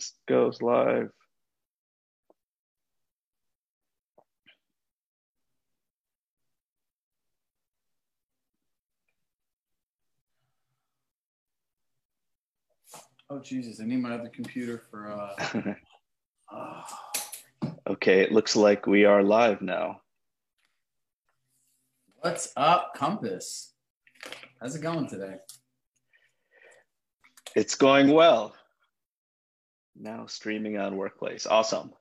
This goes live. Oh Jesus! I need my other computer for. Uh... oh. Okay, it looks like we are live now. What's up, Compass? How's it going today? It's going well. Now streaming on Workplace. Awesome.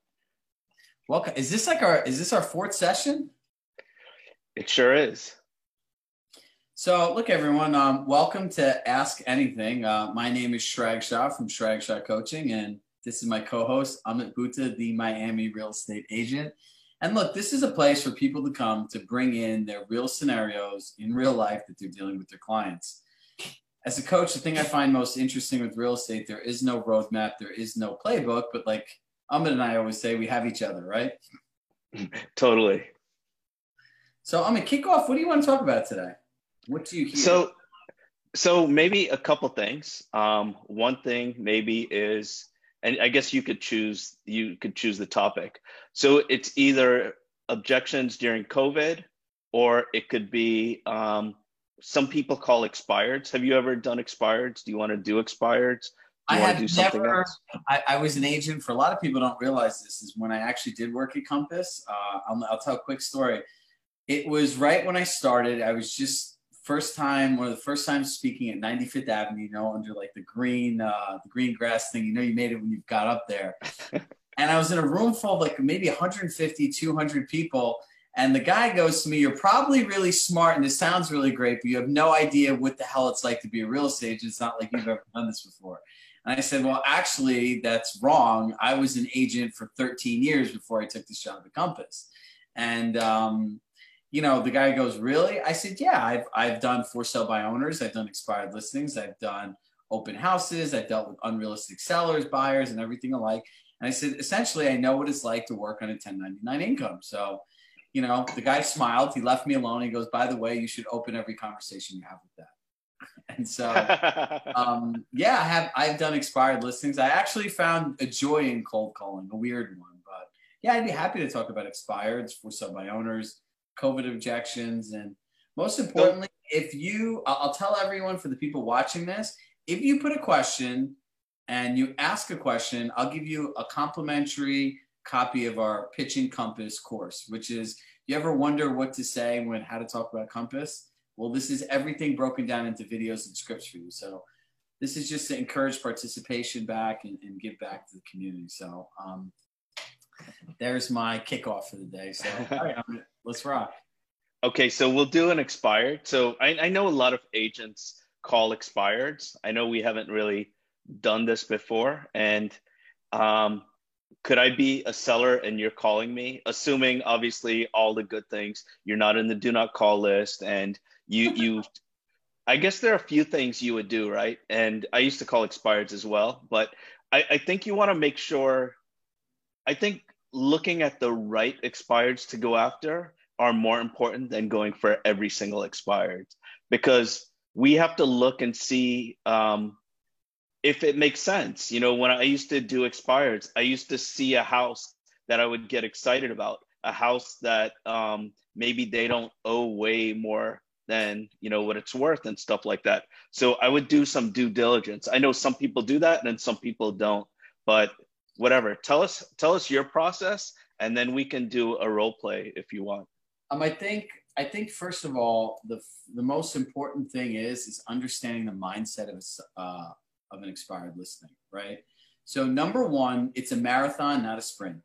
Welcome. Is this like our is this our fourth session? It sure is. So, look, everyone, um, welcome to Ask Anything. Uh, my name is Chirag Shah from Chirag Shah Coaching, and this is my co host, Amit Bhuta, the Miami real estate agent. And look, this is a place for people to come to bring in their real scenarios in real life that they're dealing with their clients. As a coach, the thing I find most interesting with real estate, there is no roadmap, there is no playbook, but like Amit and I always say, we have each other, right? totally. So, Amit, kick off. What do you want to talk about today? What do you hear? So, so maybe a couple things. Um, one thing maybe is, and I guess you could choose you could choose the topic. So it's either objections during COVID, or it could be um, some people call expireds. Have you ever done expireds? Do you want to do expireds? Do I have never. I, I, was an agent for a lot of people. Don't realize this is when I actually did work at Compass. Uh, I'll, I'll tell a quick story. It was right when I started. I was just first time, one of the first times speaking at 95th Avenue, you know, under like the green, uh, the green grass thing. You know, you made it when you got up there. and I was in a room full of like maybe 150, 200 people. And the guy goes to me, You're probably really smart and it sounds really great, but you have no idea what the hell it's like to be a real estate agent. It's not like you've ever done this before. And I said, Well, actually, that's wrong. I was an agent for 13 years before I took this job at the Compass. And um, you know, the guy goes, really? I said, yeah, I've, I've done for sale by owners. I've done expired listings. I've done open houses. I've dealt with unrealistic sellers, buyers, and everything alike. And I said, essentially, I know what it's like to work on a 1099 income. So, you know, the guy smiled. He left me alone. He goes, by the way, you should open every conversation you have with that. And so, um, yeah, I have, I've done expired listings. I actually found a joy in cold calling, a weird one, but yeah, I'd be happy to talk about expireds for sale by owners COVID objections. And most importantly, if you, I'll tell everyone for the people watching this, if you put a question and you ask a question, I'll give you a complimentary copy of our Pitching Compass course, which is, you ever wonder what to say when how to talk about Compass? Well, this is everything broken down into videos and scripts for you. So this is just to encourage participation back and, and give back to the community. So um, there's my kickoff for the day. So right, let's rock. Okay, so we'll do an expired. So I, I know a lot of agents call expireds. I know we haven't really done this before. And um, could I be a seller and you're calling me, assuming obviously all the good things, you're not in the do not call list and you you I guess there are a few things you would do, right? And I used to call expireds as well, but I, I think you want to make sure I think looking at the right expireds to go after are more important than going for every single expired because we have to look and see um, if it makes sense. You know, when I used to do expireds, I used to see a house that I would get excited about, a house that um, maybe they don't owe way more than you know what it's worth and stuff like that. So I would do some due diligence. I know some people do that and some people don't, but whatever. Tell us tell us your process, and then we can do a role play if you want. Um, I think I think first of all, the the most important thing is is understanding the mindset of uh, of an expired listing, right? So number one, it's a marathon, not a sprint.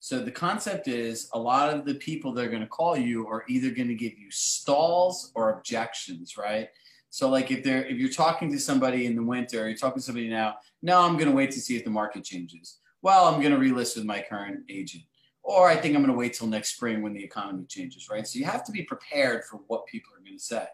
So the concept is a lot of the people that are going to call you are either going to give you stalls or objections, right? So like if they're if you're talking to somebody in the winter, you're talking to somebody now, no, I'm going to wait to see if the market changes well, I'm going to relist with my current agent. Or I think I'm going to wait till next spring when the economy changes, right? So you have to be prepared for what people are going to say.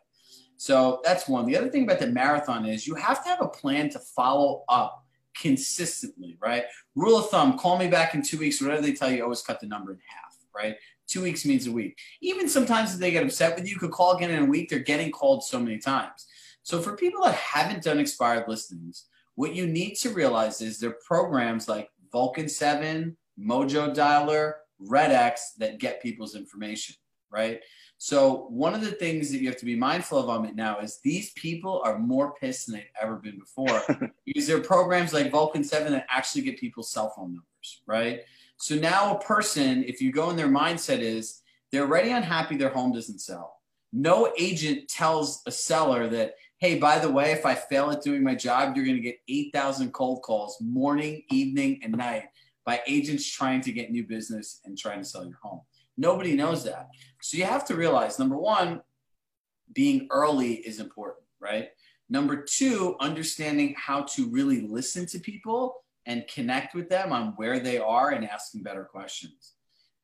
So that's one. The other thing about the marathon is you have to have a plan to follow up consistently, right? Rule of thumb, call me back in two weeks, whatever they tell you, always cut the number in half, right? Two weeks means a week. Even sometimes if they get upset with you, you could call again in a week. They're getting called so many times. So for people that haven't done expired listings, What you need to realize is there are programs like Vulcan 7, Mojo Dialer, Red X that get people's information, right? So one of the things that you have to be mindful of on it now is these people are more pissed than they've ever been before because there are programs like Vulcan 7 that actually get people's cell phone numbers, right? So now a person, if you go in their mindset is they're already unhappy their home doesn't sell. No agent tells a seller that, hey, by the way, if I fail at doing my job, you're going to get 8,000 cold calls morning, evening, and night by agents trying to get new business and trying to sell your home. Nobody knows that. So you have to realize number one, being early is important, right? Number two, understanding how to really listen to people and connect with them on where they are and asking better questions.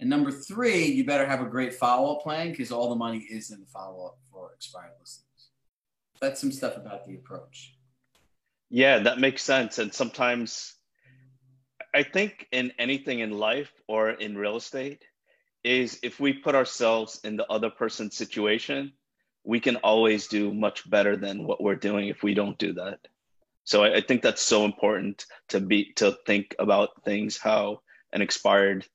And number three, you better have a great follow up plan because all the money is in the follow up for expired listeners. That's some stuff about the approach. Yeah, that makes sense. And sometimes I think in anything in life or in real estate, is if we put ourselves in the other person's situation, we can always do much better than what we're doing if we don't do that. So I, I think that's so important to be to think about things how an expired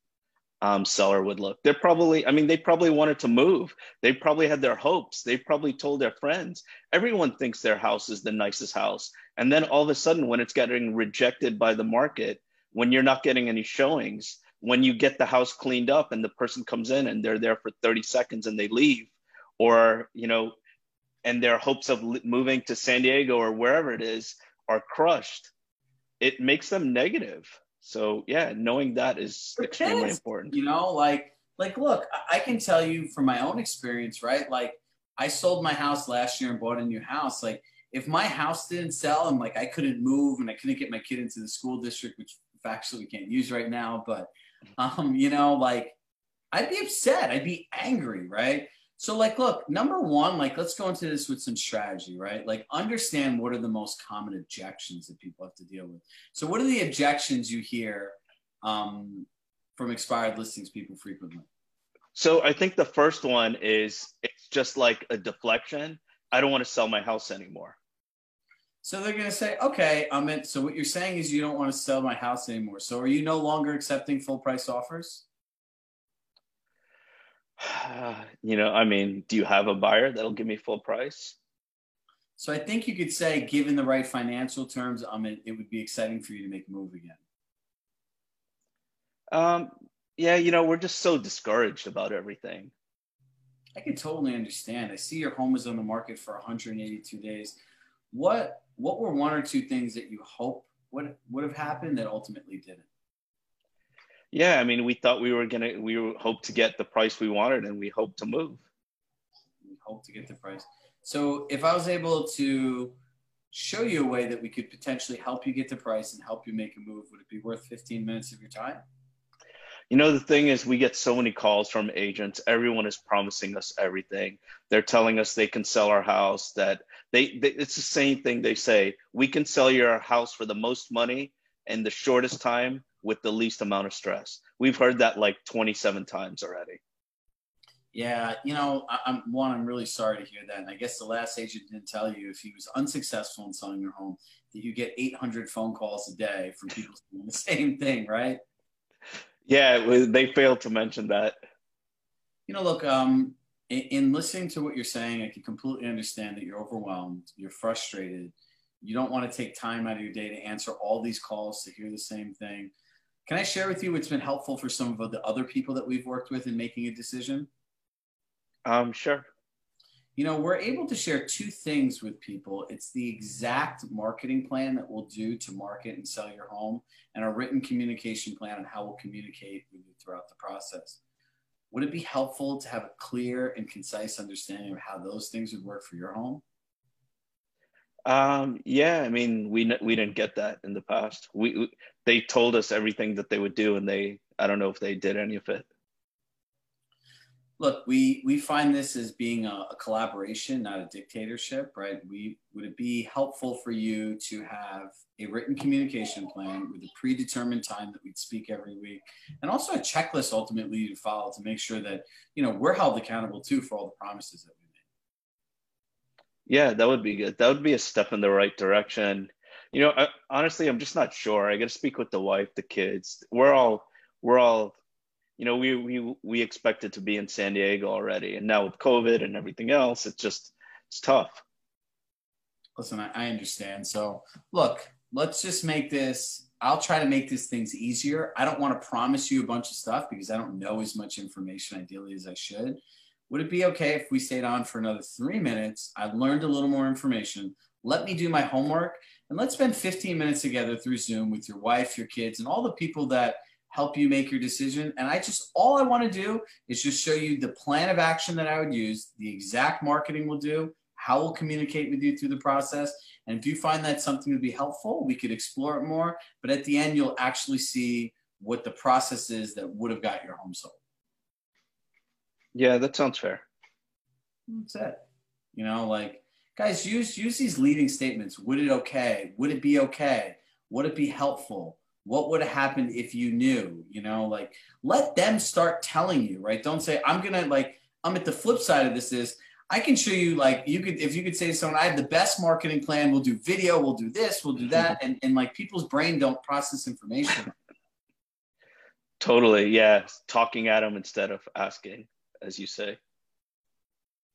um, seller would look. They're probably, I mean, they probably wanted to move. They probably had their hopes. They probably told their friends. Everyone thinks their house is the nicest house. And then all of a sudden, when it's getting rejected by the market, when you're not getting any showings, when you get the house cleaned up and the person comes in and they're there for 30 seconds and they leave or you know and their hopes of moving to san diego or wherever it is are crushed it makes them negative. So yeah knowing that is extremely important. you know like like look i can tell you from my own experience right? Like i sold my house last year and bought a new house. Like if my house didn't sell and like i couldn't move and i couldn't get my kid into the school district which factually we can't use right now but um, you know, like I'd be upset, I'd be angry, right? So, like, look, number one, like, let's go into this with some strategy, right? Like, understand what are the most common objections that people have to deal with. So, what are the objections you hear um, from expired listings people frequently? So, I think the first one is it's just like a deflection. I don't want to sell my house anymore. So they're going to say, okay, I'm in. So what you're saying is you don't want to sell my house anymore. So are you no longer accepting full price offers? You know, I mean, do you have a buyer that'll give me full price? So I think you could say, given the right financial terms, I mean, it would be exciting for you to make a move again. Um, yeah, you know, we're just so discouraged about everything. I can totally understand. I see your home is on the market for 182 days. What what were one or two things that you hope would would have happened that ultimately didn't? Yeah, I mean, we thought we were gonna we were hope to get the price we wanted, and we hope to move. We hope to get the price. So, if I was able to show you a way that we could potentially help you get the price and help you make a move, would it be worth 15 minutes of your time? You know, the thing is, we get so many calls from agents. Everyone is promising us everything. They're telling us they can sell our house, that they, they, it's the same thing they say. We can sell your house for the most money in the shortest time with the least amount of stress. We've heard that like 27 times already. Yeah, you know, I, am one. I'm really sorry to hear that. And I guess the last agent didn't tell you if he was unsuccessful in selling your home that you get 800 phone calls a day from people doing the same thing, right? Yeah, was, they failed to mention that. You know, look, um, in, in listening to what you're saying, I can completely understand that you're overwhelmed, you're frustrated, you don't want to take time out of your day to answer all these calls to hear the same thing. Can I share with you what's been helpful for some of the other people that we've worked with in making a decision? Um, sure you know, we're able to share two things with people. It's the exact marketing plan that we'll do to market and sell your home, and a written communication plan on how we'll communicate with you throughout the process. Would it be helpful to have a clear and concise understanding of how those things would work for your home? Um, yeah, I mean, we we didn't get that in the past. We they told us everything that they would do, and they I don't know if they did any of it look, we we find this as being a, a, collaboration, not a dictatorship, right? We would it be helpful for you to have a written communication plan with a predetermined time that we'd speak every week, and also a checklist ultimately to follow to make sure that you know we're held accountable too for all the promises that we made. Yeah, that would be good. That would be a step in the right direction. You know, I, honestly, I'm just not sure. I got to speak with the wife, the kids. We're all, we're all, you know, we we we expected to be in San Diego already, and now with COVID and everything else, it's just it's tough. Listen, I, I understand. So, look, let's just make this. I'll try to make these things easier. I don't want to promise you a bunch of stuff because I don't know as much information ideally as I should. Would it be okay if we stayed on for another three minutes? I learned a little more information. Let me do my homework and let's spend 15 minutes together through Zoom with your wife, your kids, and all the people that help you make your decision. And I just, all I want to do is just show you the plan of action that I would use, the exact marketing we'll do, how we'll communicate with you through the process. And if you find that something would be helpful, we could explore it more. But at the end, you'll actually see what the process is that would have got your home sold. Yeah, that sounds fair. That's it. You know, like guys, use use these leading statements. Would it okay? Would it be okay? Would it be helpful? What would have happened if you knew? You know, like let them start telling you, right? Don't say, I'm gonna like, I'm at the flip side of this is I can show you like you could if you could say to someone, I have the best marketing plan, we'll do video, we'll do this, we'll do that. And and like people's brain don't process information. Totally, yeah. Talking at them instead of asking, as you say.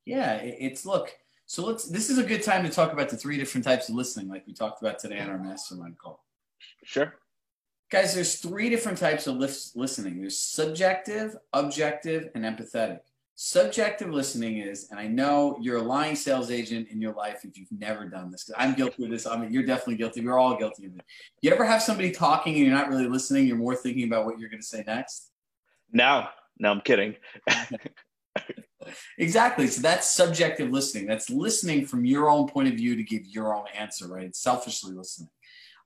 Yeah, it's look, so let's. This is a good time to talk about the three different types of listening, like we talked about today on our mastermind call. Sure. Guys, there's three different types of listening. There's subjective, objective, and empathetic. Subjective listening is, and I know you're a lying sales agent in your life if you've never done this. I'm guilty of this. I mean, you're definitely guilty. We're all guilty of it. You ever have somebody talking and you're not really listening? You're more thinking about what you're going to say next. No, no, I'm kidding. exactly. So that's subjective listening. That's listening from your own point of view to give your own answer, right? It's selfishly listening.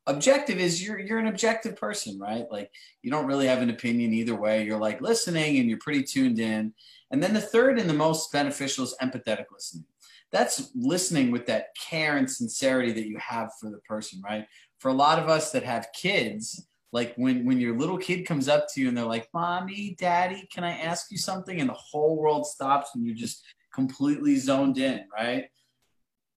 Objective is you're you're an objective person, right? Like you don't really have an opinion either way. You're like listening and you're pretty tuned in. And then the third and the most beneficial is empathetic listening. That's listening with that care and sincerity that you have for the person, right? For a lot of us that have kids, like when when your little kid comes up to you and they're like mommy daddy can i ask you something and the whole world stops and you're just completely zoned in right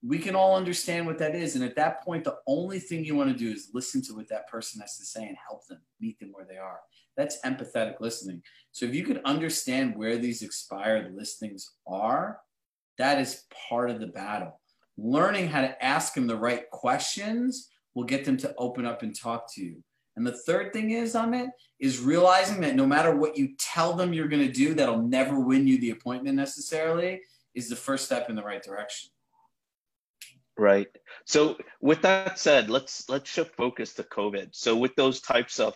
we can all understand what that is. And at that point the only thing you want to do is listen to what that person has to say and help them meet them where they are. That's empathetic listening. So if you could understand where these expired listings are that is part of the battle. Learning how to ask them the right questions will get them to open up and talk to you. And the third thing is, Amit, is realizing that no matter what you tell them you're going to do, that'll never win you the appointment necessarily, is the first step in the right direction. Right. So with that said, let's let's shift focus to COVID. So with those types of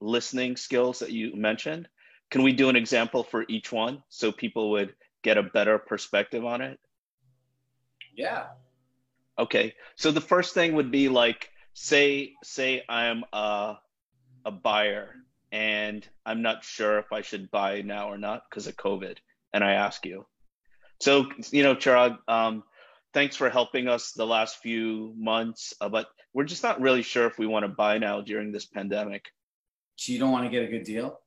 listening skills that you mentioned, can we do an example for each one so people would get a better perspective on it? Yeah. Okay. So the first thing would be like say say I'm a a buyer and I'm not sure if I should buy now or not because of COVID, and I ask you. So you know, Chirag, um, thanks for helping us the last few months, uh, but we're just not really sure if we want to buy now during this pandemic. So you don't want to get a good deal?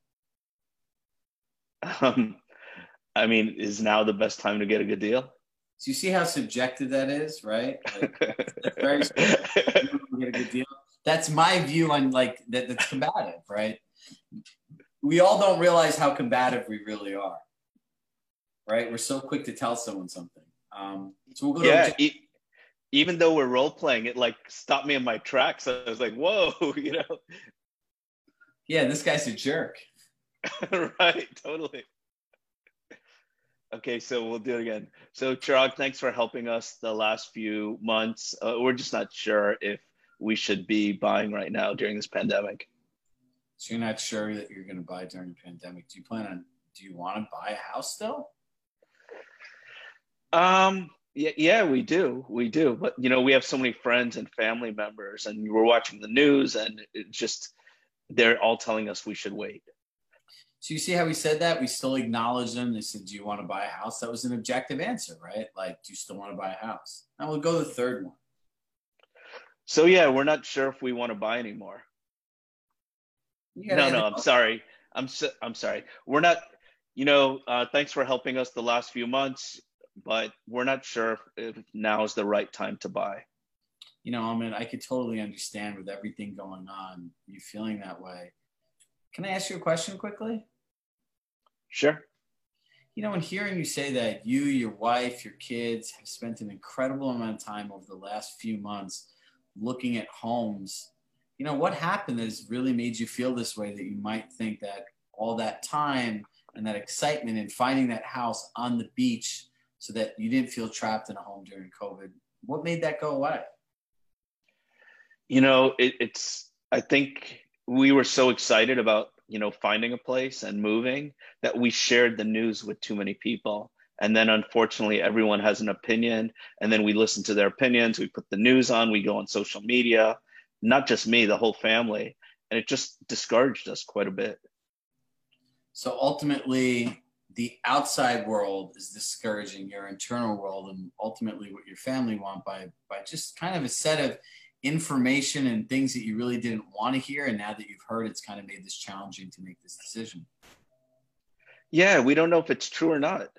Um, I mean, is now the best time to get a good deal? So you see how subjective that is, right? Like, that's very get a good deal. That's my view on like that. That's combative, right? We all don't realize how combative we really are, right? We're so quick to tell someone something. Um, so we'll go. Yeah. To- e- even though we're role playing, it like stopped me in my tracks. I was like, "Whoa," you know. Yeah, this guy's a jerk. right. Totally. Okay, so we'll do it again. So, Chirag, thanks for helping us the last few months. Uh, we're just not sure if we should be buying right now during this pandemic. So you're not sure that you're going to buy during the pandemic. Do you plan on? Do you want to buy a house still? Um. Yeah, yeah, we do, we do. But you know, we have so many friends and family members, and we're watching the news, and it just they're all telling us we should wait. So you see how we said that? We still acknowledge them. They said, "Do you want to buy a house?" That was an objective answer, right? Like, do you still want to buy a house? Now we'll go to the third one. So yeah, we're not sure if we want to buy anymore. No, no, I'm sorry. I'm so, I'm sorry. We're not. You know, uh, thanks for helping us the last few months, but we're not sure if now is the right time to buy. you know, I mean, I could totally understand with everything going on, you feeling that way. Can I ask you a question quickly? Sure. You know, in hearing you say that you, your wife, your kids have spent an incredible amount of time over the last few months looking at homes, you know, what happened that has really made you feel this way that you might think that all that time and that excitement in finding that house on the beach so that you didn't feel trapped in a home during COVID, what made that go away? You know, it, it's, I think we were so excited about you know finding a place and moving that we shared the news with too many people. And then unfortunately everyone has an opinion and then we listen to their opinions we put the news on we go on social media. Not just me the whole family. And it just discouraged us quite a bit. So ultimately the outside world is discouraging your internal world and ultimately what your family want by by just kind of a set of information and things that you really didn't want to hear. And now that you've heard it's kind of made this challenging to make this decision. Yeah we don't know if it's true or not.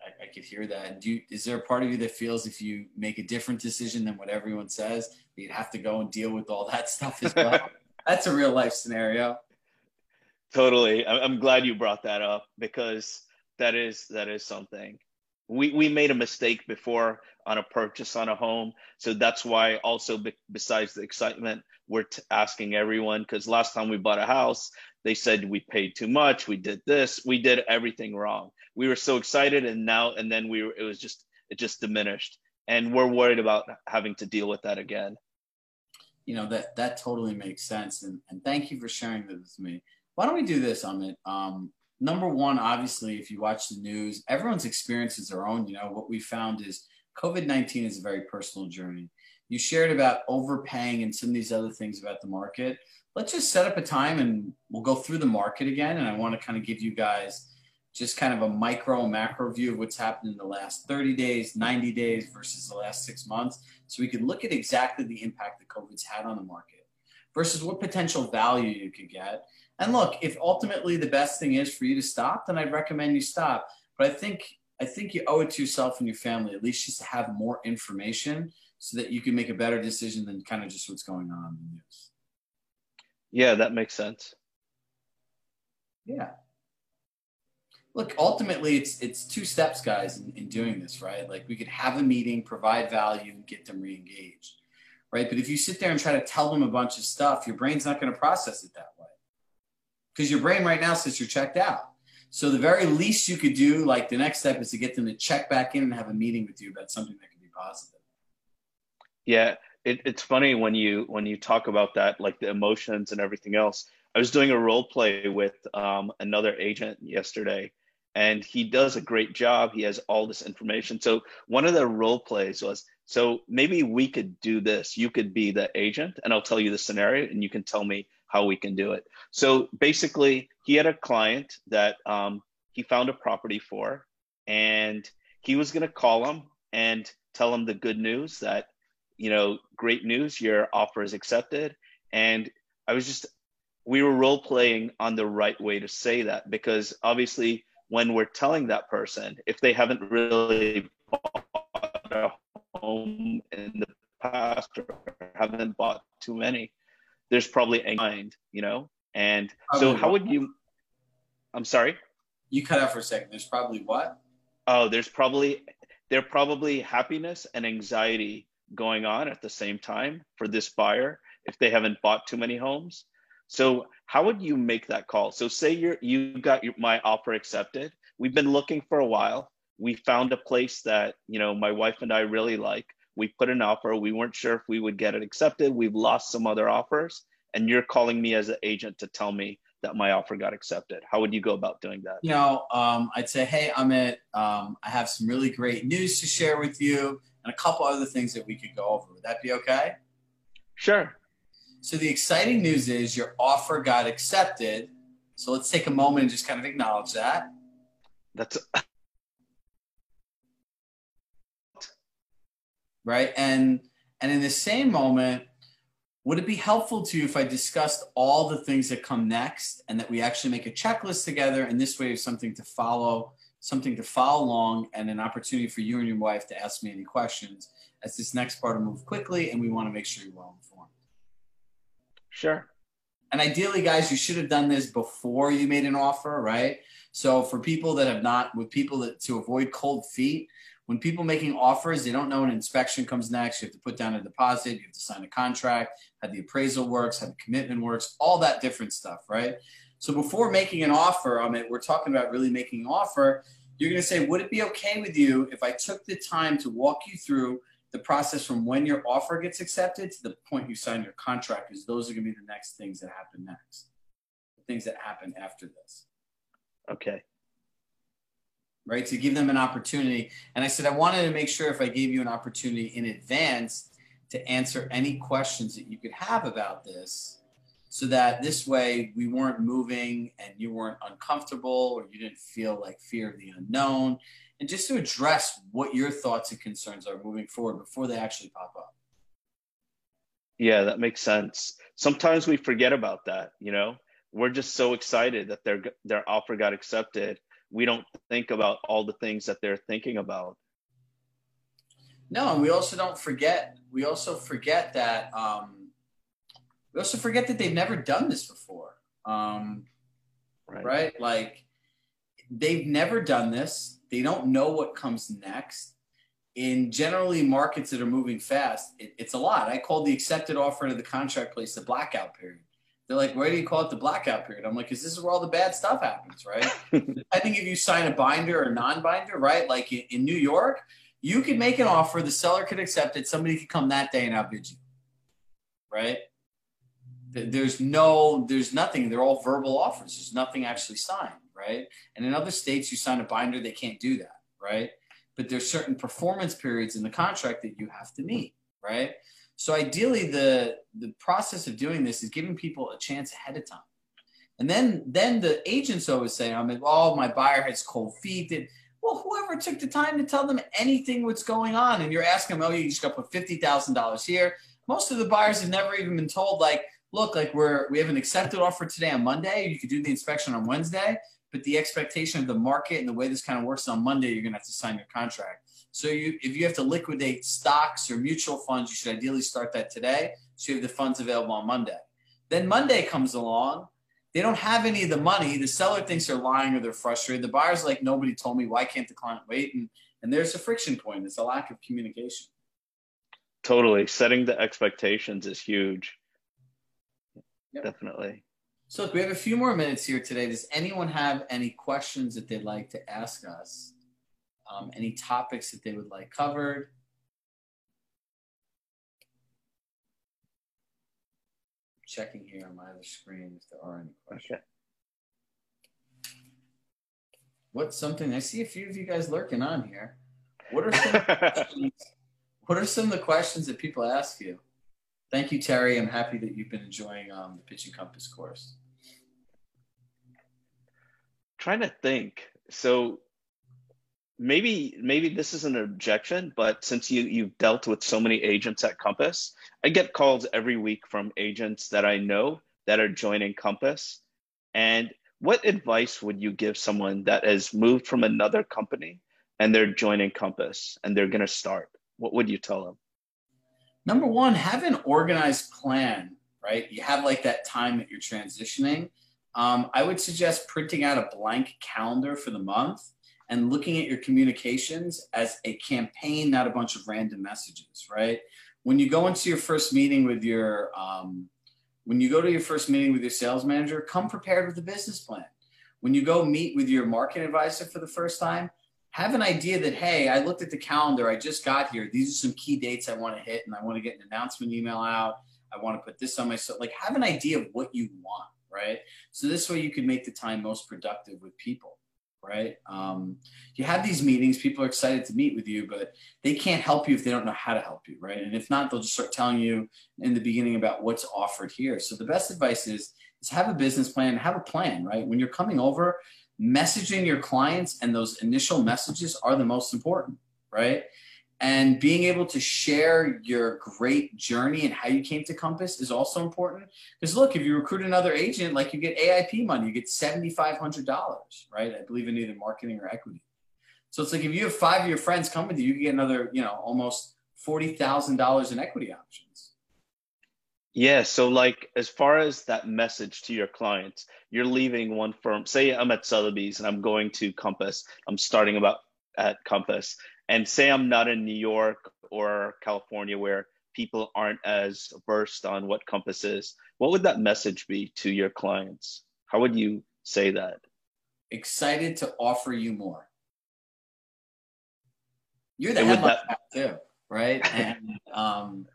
I, I could hear that. And do you, is there a part of you that feels if you make a different decision than what everyone says you'd have to go and deal with all that stuff as well? That's a real life scenario totally. I'm glad you brought that up because that is that is something. We we made a mistake before on a purchase on a home. So that's why also be, besides the excitement we're t- asking everyone because last time we bought a house they said we paid too much we did this we did everything wrong. We were so excited and now and then we were it was just it just diminished. And we're worried about having to deal with that again. You know that that totally makes sense. And, and thank you for sharing this with me why don't we do this Amit? Um, number one, obviously, if you watch the news, everyone's experience is their own. You know, what we found is COVID 19 is a very personal journey. You shared about overpaying and some of these other things about the market. Let's just set up a time and we'll go through the market again. And I want to kind of give you guys just kind of a micro macro view of what's happened in the last 30 days, 90 days versus the last six months. So we can look at exactly the impact that COVID's had on the market versus what potential value you could get and look, if ultimately the best thing is for you to stop, then I'd recommend you stop. But I think I think you owe it to yourself and your family at least just to have more information so that you can make a better decision than kind of just what's going on in the news. Yeah, that makes sense. Yeah. Look, ultimately it's it's two steps, guys, in, in doing this, right? Like we could have a meeting, provide value, and get them re-engaged. Right. But if you sit there and try to tell them a bunch of stuff, your brain's not going to process it that way because your brain right now says you're checked out. So the very least you could do, like the next step, is to get them to check back in and have a meeting with you about something that can be positive. Yeah, it, it's funny when you when you talk about that, like the emotions and everything else. I was doing a role play with um, another agent yesterday, and he does a great job. He has all this information. So one of the role plays was, so maybe we could do this. You could be the agent, and I'll tell you the scenario, and you can tell me how we can do it. So basically, he had a client that um, he found a property for, and he was going to call him and tell him the good news that, you know, great news, your offer is accepted. And I was just, we were role playing on the right way to say that because obviously, when we're telling that person, if they haven't really bought a home in the past or haven't bought too many, there's probably a mind, you know? And so how would you I'm sorry? You cut out for a second. There's probably what? Oh, there's probably there probably happiness and anxiety going on at the same time for this buyer if they haven't bought too many homes. So how would you make that call? So say you're you got your, my offer accepted. We've been looking for a while. We found a place that you know my wife and I really like we put an offer. We weren't sure if we would get it accepted. We've lost some other offers and you're calling me as an agent to tell me that my offer got accepted. How would you go about doing that? You know um, i'd say hey amit um, i have some really great news to share with you and a couple other things that we could go over. Would that be okay? Sure. So the exciting news is your offer got accepted. So let's take a moment and just kind of acknowledge that. That's right? And and in the same moment, would it be helpful to you if I discussed all the things that come next and that we actually make a checklist together and this way is something to follow something to follow along, and an opportunity for you and your wife to ask me any questions as this next part will move quickly, and we want to make sure you're well informed. Sure. And ideally, guys, you should have done this before you made an offer, right? So for people that have not, with people that to avoid cold feet, when people making offers, they don't know an inspection comes next. You have to put down a deposit, you have to sign a contract, how the appraisal works, how the commitment works, all that different stuff, right? So before making an offer, I mean, we're talking about really making an offer. You're going to say, would it be okay with you if I took the time to walk you through the process from when your offer gets accepted to the point you sign your contract? Because those are going to be the next things that happen next, the things that happen after this. Okay. Right. To give them an opportunity. And I said, I wanted to make sure if I gave you an opportunity in advance to answer any questions that you could have about this so that this way we weren't moving and you weren't uncomfortable or you didn't feel like fear of the unknown. And just to address what your thoughts and concerns are moving forward before they actually pop up. Yeah that makes sense. Sometimes we forget about that you know? We're just so excited that their their offer got accepted we don't think about all the things that they're thinking about no and we also don't forget we also forget that um, we also forget that they've never done this before. Um, right. right? Like they've never done this. They don't know what comes next. In generally markets that are moving fast, it, it's a lot. I called the accepted offer to the contract place the blackout period. They're like, why do you call it the blackout period? I'm like, because this is where all the bad stuff happens, right? I think if you sign a binder or non-binder, right? Like in, in New York, you could make an offer, the seller could accept it, somebody could come that day and outbid you, right? there's no there's nothing they're all verbal offers there's nothing actually signed right and in other states you sign a binder they can't do that right but there's certain performance periods in the contract that you have to meet right so ideally the the process of doing this is giving people a chance ahead of time and then then the agents always say oh, i'm like oh my buyer has cold feet and, well whoever took the time to tell them anything what's going on and you're asking them oh you just got put $50000 here most of the buyers have never even been told like look, like we're we have an accepted offer today on Monday. You could do the inspection on Wednesday, but the expectation of the market and the way this kind of works on Monday, you're gonna have to sign your contract. So you if you have to liquidate stocks or mutual funds, you should ideally start that today. So you have the funds available on Monday. Then Monday comes along. They don't have any of the money. The seller thinks they're lying or they're frustrated. The buyer's like, nobody told me. Why can't the client wait? And and there's a friction point. It's a lack of communication. Totally. Setting the expectations is huge. Yep. Definitely. So look, we have a few more minutes here today. Does anyone have any questions that they'd like to ask us? Um, any topics that they would like covered? Checking here on my other screen if there are any questions. Okay. What's something I see a few of you guys lurking on here. What are some what are some of the questions that people ask you? Thank you, Terry. I'm happy that you've been enjoying um, the Pitching Compass course. Trying to think. So maybe maybe this is an objection, but since you you've dealt with so many agents at Compass, I get calls every week from agents that I know that are joining Compass. And what advice would you give someone that has moved from another company and they're joining Compass and they're going to start? What would you tell them? number one, have an organized plan, right? You have like that time that you're transitioning. Um, I would suggest printing out a blank calendar for the month and looking at your communications as a campaign, not a bunch of random messages, right? When you go into your first meeting with your, um, when you go to your first meeting with your sales manager, come prepared with a business plan. When you go meet with your market advisor for the first time, have an idea that hey i looked at the calendar i just got here these are some key dates i want to hit and i want to get an announcement email out i want to put this on my so like have an idea of what you want right so this way you can make the time most productive with people right? Um, you have these meetings people are excited to meet with you but they can't help you if they don't know how to help you right? And if not they'll just start telling you in the beginning about what's offered here. So the best advice is is have a business plan have a plan right? When you're coming over messaging your clients and those initial messages are the most important, right? And being able to share your great journey and how you came to Compass is also important. Because look, if you recruit another agent, like you get AIP money, you get $7,500, right? I believe in either marketing or equity. So it's like if you have five of your friends come with you, you get another, you know, almost forty thousand dollars in equity options. Yeah. So, like, as far as that message to your clients, you're leaving one firm. Say I'm at Sotheby's and I'm going to Compass. I'm starting about at Compass, and say I'm not in New York or California where people aren't as versed on what Compass is. What would that message be to your clients? How would you say that? Excited to offer you more. You're the headline that- too, right? and um,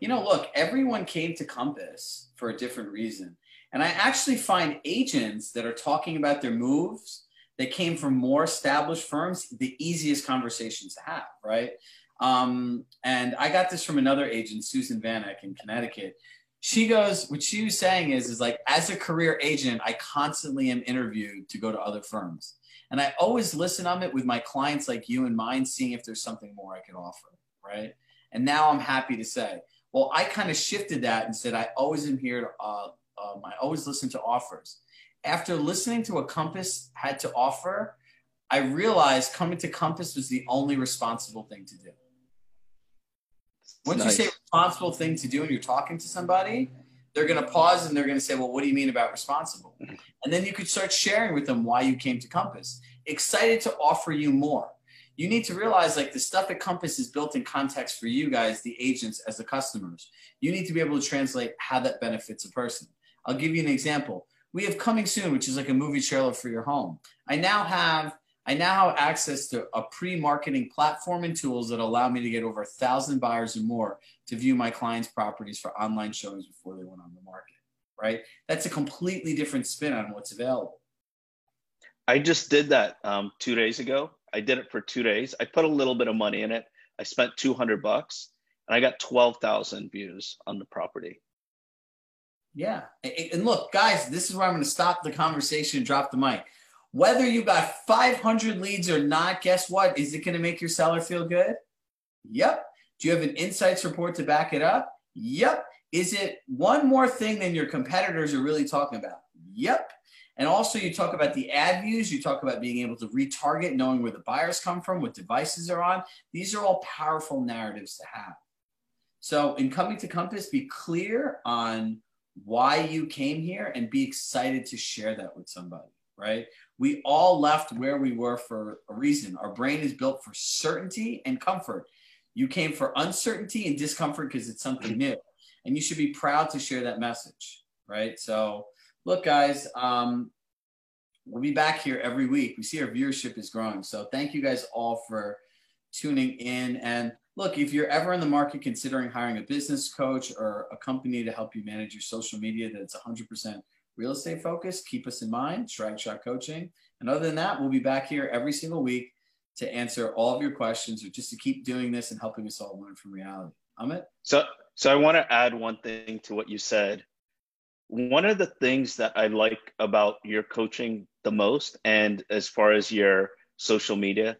you know, look, everyone came to Compass for a different reason. And I actually find agents that are talking about their moves that came from more established firms the easiest conversations to have, right? Um, and I got this from another agent, Susan Vanek in Connecticut. She goes, what she was saying is, is like, as a career agent, I constantly am interviewed to go to other firms. And I always listen on it with my clients like you and mine, seeing if there's something more I can offer, right? And now I'm happy to say, well, I kind of shifted that and said, I always am here to, uh, um, I always listen to offers. After listening to what Compass had to offer, I realized coming to Compass was the only responsible thing to do. Once nice. you say responsible thing to do and you're talking to somebody, they're going to pause and they're going to say, Well, what do you mean about responsible? And then you could start sharing with them why you came to Compass. Excited to offer you more you need to realize like the stuff at Compass is built in context for you guys, the agents, as the customers. You need to be able to translate how that benefits a person. I'll give you an example. We have coming soon, which is like a movie trailer for your home. I now have I now have access to a pre-marketing platform and tools that allow me to get over a thousand buyers or more to view my clients' properties for online showings before they went on the market. Right? That's a completely different spin on what's available. I just did that um, two days ago. I did it for two days. I put a little bit of money in it. I spent 200 bucks and I got 12,000 views on the property. Yeah. And look, guys, this is where I'm going to stop the conversation and drop the mic. Whether you got 500 leads or not, guess what? Is it going to make your seller feel good? Yep. Do you have an insights report to back it up? Yep. Is it one more thing than your competitors are really talking about? Yep. And also, you talk about the ad views, you talk about being able to retarget, knowing where the buyers come from, what devices are on. These are all powerful narratives to have. So, in coming to Compass, be clear on why you came here and be excited to share that with somebody, right? We all left where we were for a reason. Our brain is built for certainty and comfort. You came for uncertainty and discomfort because it's something new. And you should be proud to share that message, right? So, look, guys, um, we'll be back here every week. We see our viewership is growing. So thank you guys all for tuning in. And look, if you're ever in the market considering hiring a business coach or a company to help you manage your social media that's 100% real estate focused, keep us in mind, Chirag Shah Coaching. And other than that, we'll be back here every single week to answer all of your questions or just to keep doing this and helping us all learn from reality. Amit? So, so I want to add one thing to what you said one of the things that I like about your coaching the most, and as far as your social media,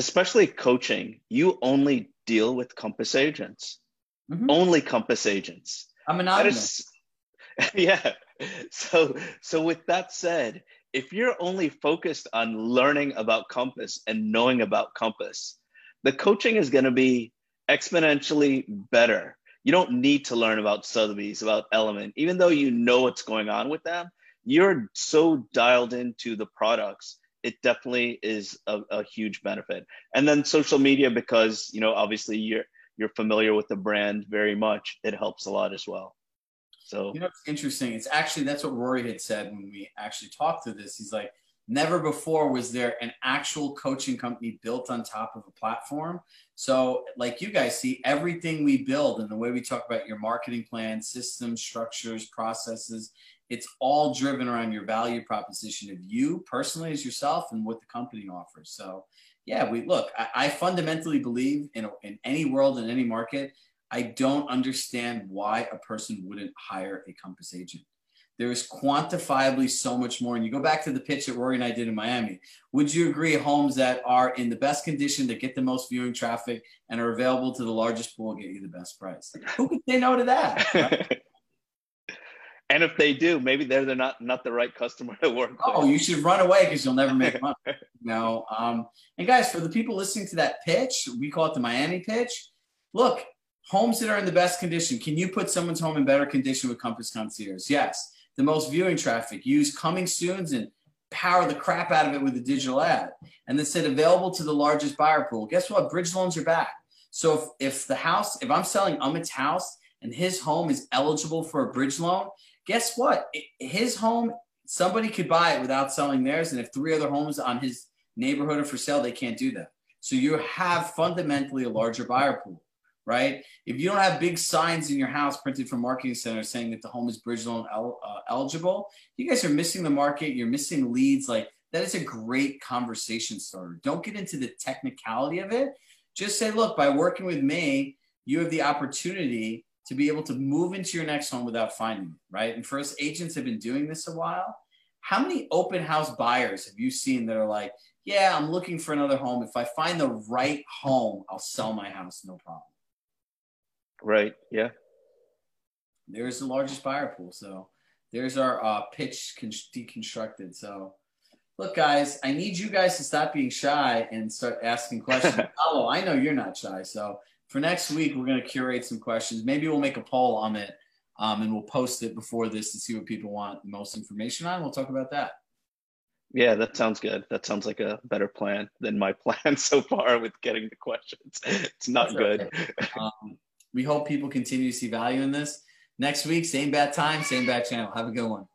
especially coaching, you only deal with Compass agents, mm-hmm. only Compass agents. I'm anonymous. Is, yeah. So, so with that said, if you're only focused on learning about Compass and knowing about Compass, the coaching is going to be exponentially better you don't need to learn about Sotheby's, about Elliman, even though you know what's going on with them. You're so dialed into the products. It definitely is a, a huge benefit. And then social media, because you know, obviously you're you're familiar with the brand very much. It helps a lot as well. So you know, it's interesting. It's actually that's what Rory had said when we actually talked to this. He's like, Never before was there an actual coaching company built on top of a platform. So, like you guys see, everything we build and the way we talk about your marketing plan, systems, structures, processes, it's all driven around your value proposition of you personally as yourself and what the company offers. So, yeah, we look, I, I fundamentally believe in, in any world, in any market, I don't understand why a person wouldn't hire a Compass agent. There is quantifiably so much more. And you go back to the pitch that Rory and I did in Miami. Would you agree homes that are in the best condition that get the most viewing traffic and are available to the largest pool get you the best price? Who could say no to that? Right? And if they do, maybe they're they're not not the right customer to work oh, with. you should run away because you'll never make money. no. Um, and guys, for the people listening to that pitch, we call it the Miami pitch. Look, homes that are in the best condition. Can you put someone's home in better condition with Compass Concierge? Yes. The most viewing traffic. Use coming soon's and power the crap out of it with a digital ad. And then said available to the largest buyer pool. Guess what? Bridge loans are back. So if, if the house, if I'm selling Amit's house and his home is eligible for a bridge loan, guess what? His home, somebody could buy it without selling theirs. And if three other homes on his neighborhood are for sale, they can't do that. So you have fundamentally a larger buyer pool, right? If you don't have big signs in your house printed from marketing center saying that the home is bridge loan uh, eligible, you guys are missing the market. You're missing leads. Like that is a great conversation starter. Don't get into the technicality of it. Just say, look, by working with me, you have the opportunity to be able to move into your next home without finding it, right? And for us agents have been doing this a while. How many open house buyers have you seen that are like, yeah, I'm looking for another home. If I find the right home, I'll sell my house, no problem. Right. Yeah. There's the largest buyer pool. So there's our uh, pitch con- deconstructed. So look, guys, I need you guys to stop being shy and start asking questions. oh, I know you're not shy. So for next week, we're going to curate some questions. Maybe we'll make a poll on it um, and we'll post it before this to see what people want the most information on. We'll talk about that. Yeah, that sounds good. That sounds like a better plan than my plan so far with getting the questions. It's not That's good. Um, we hope people continue to see value in this. Next week, same bad time, same bad channel. Have a good one.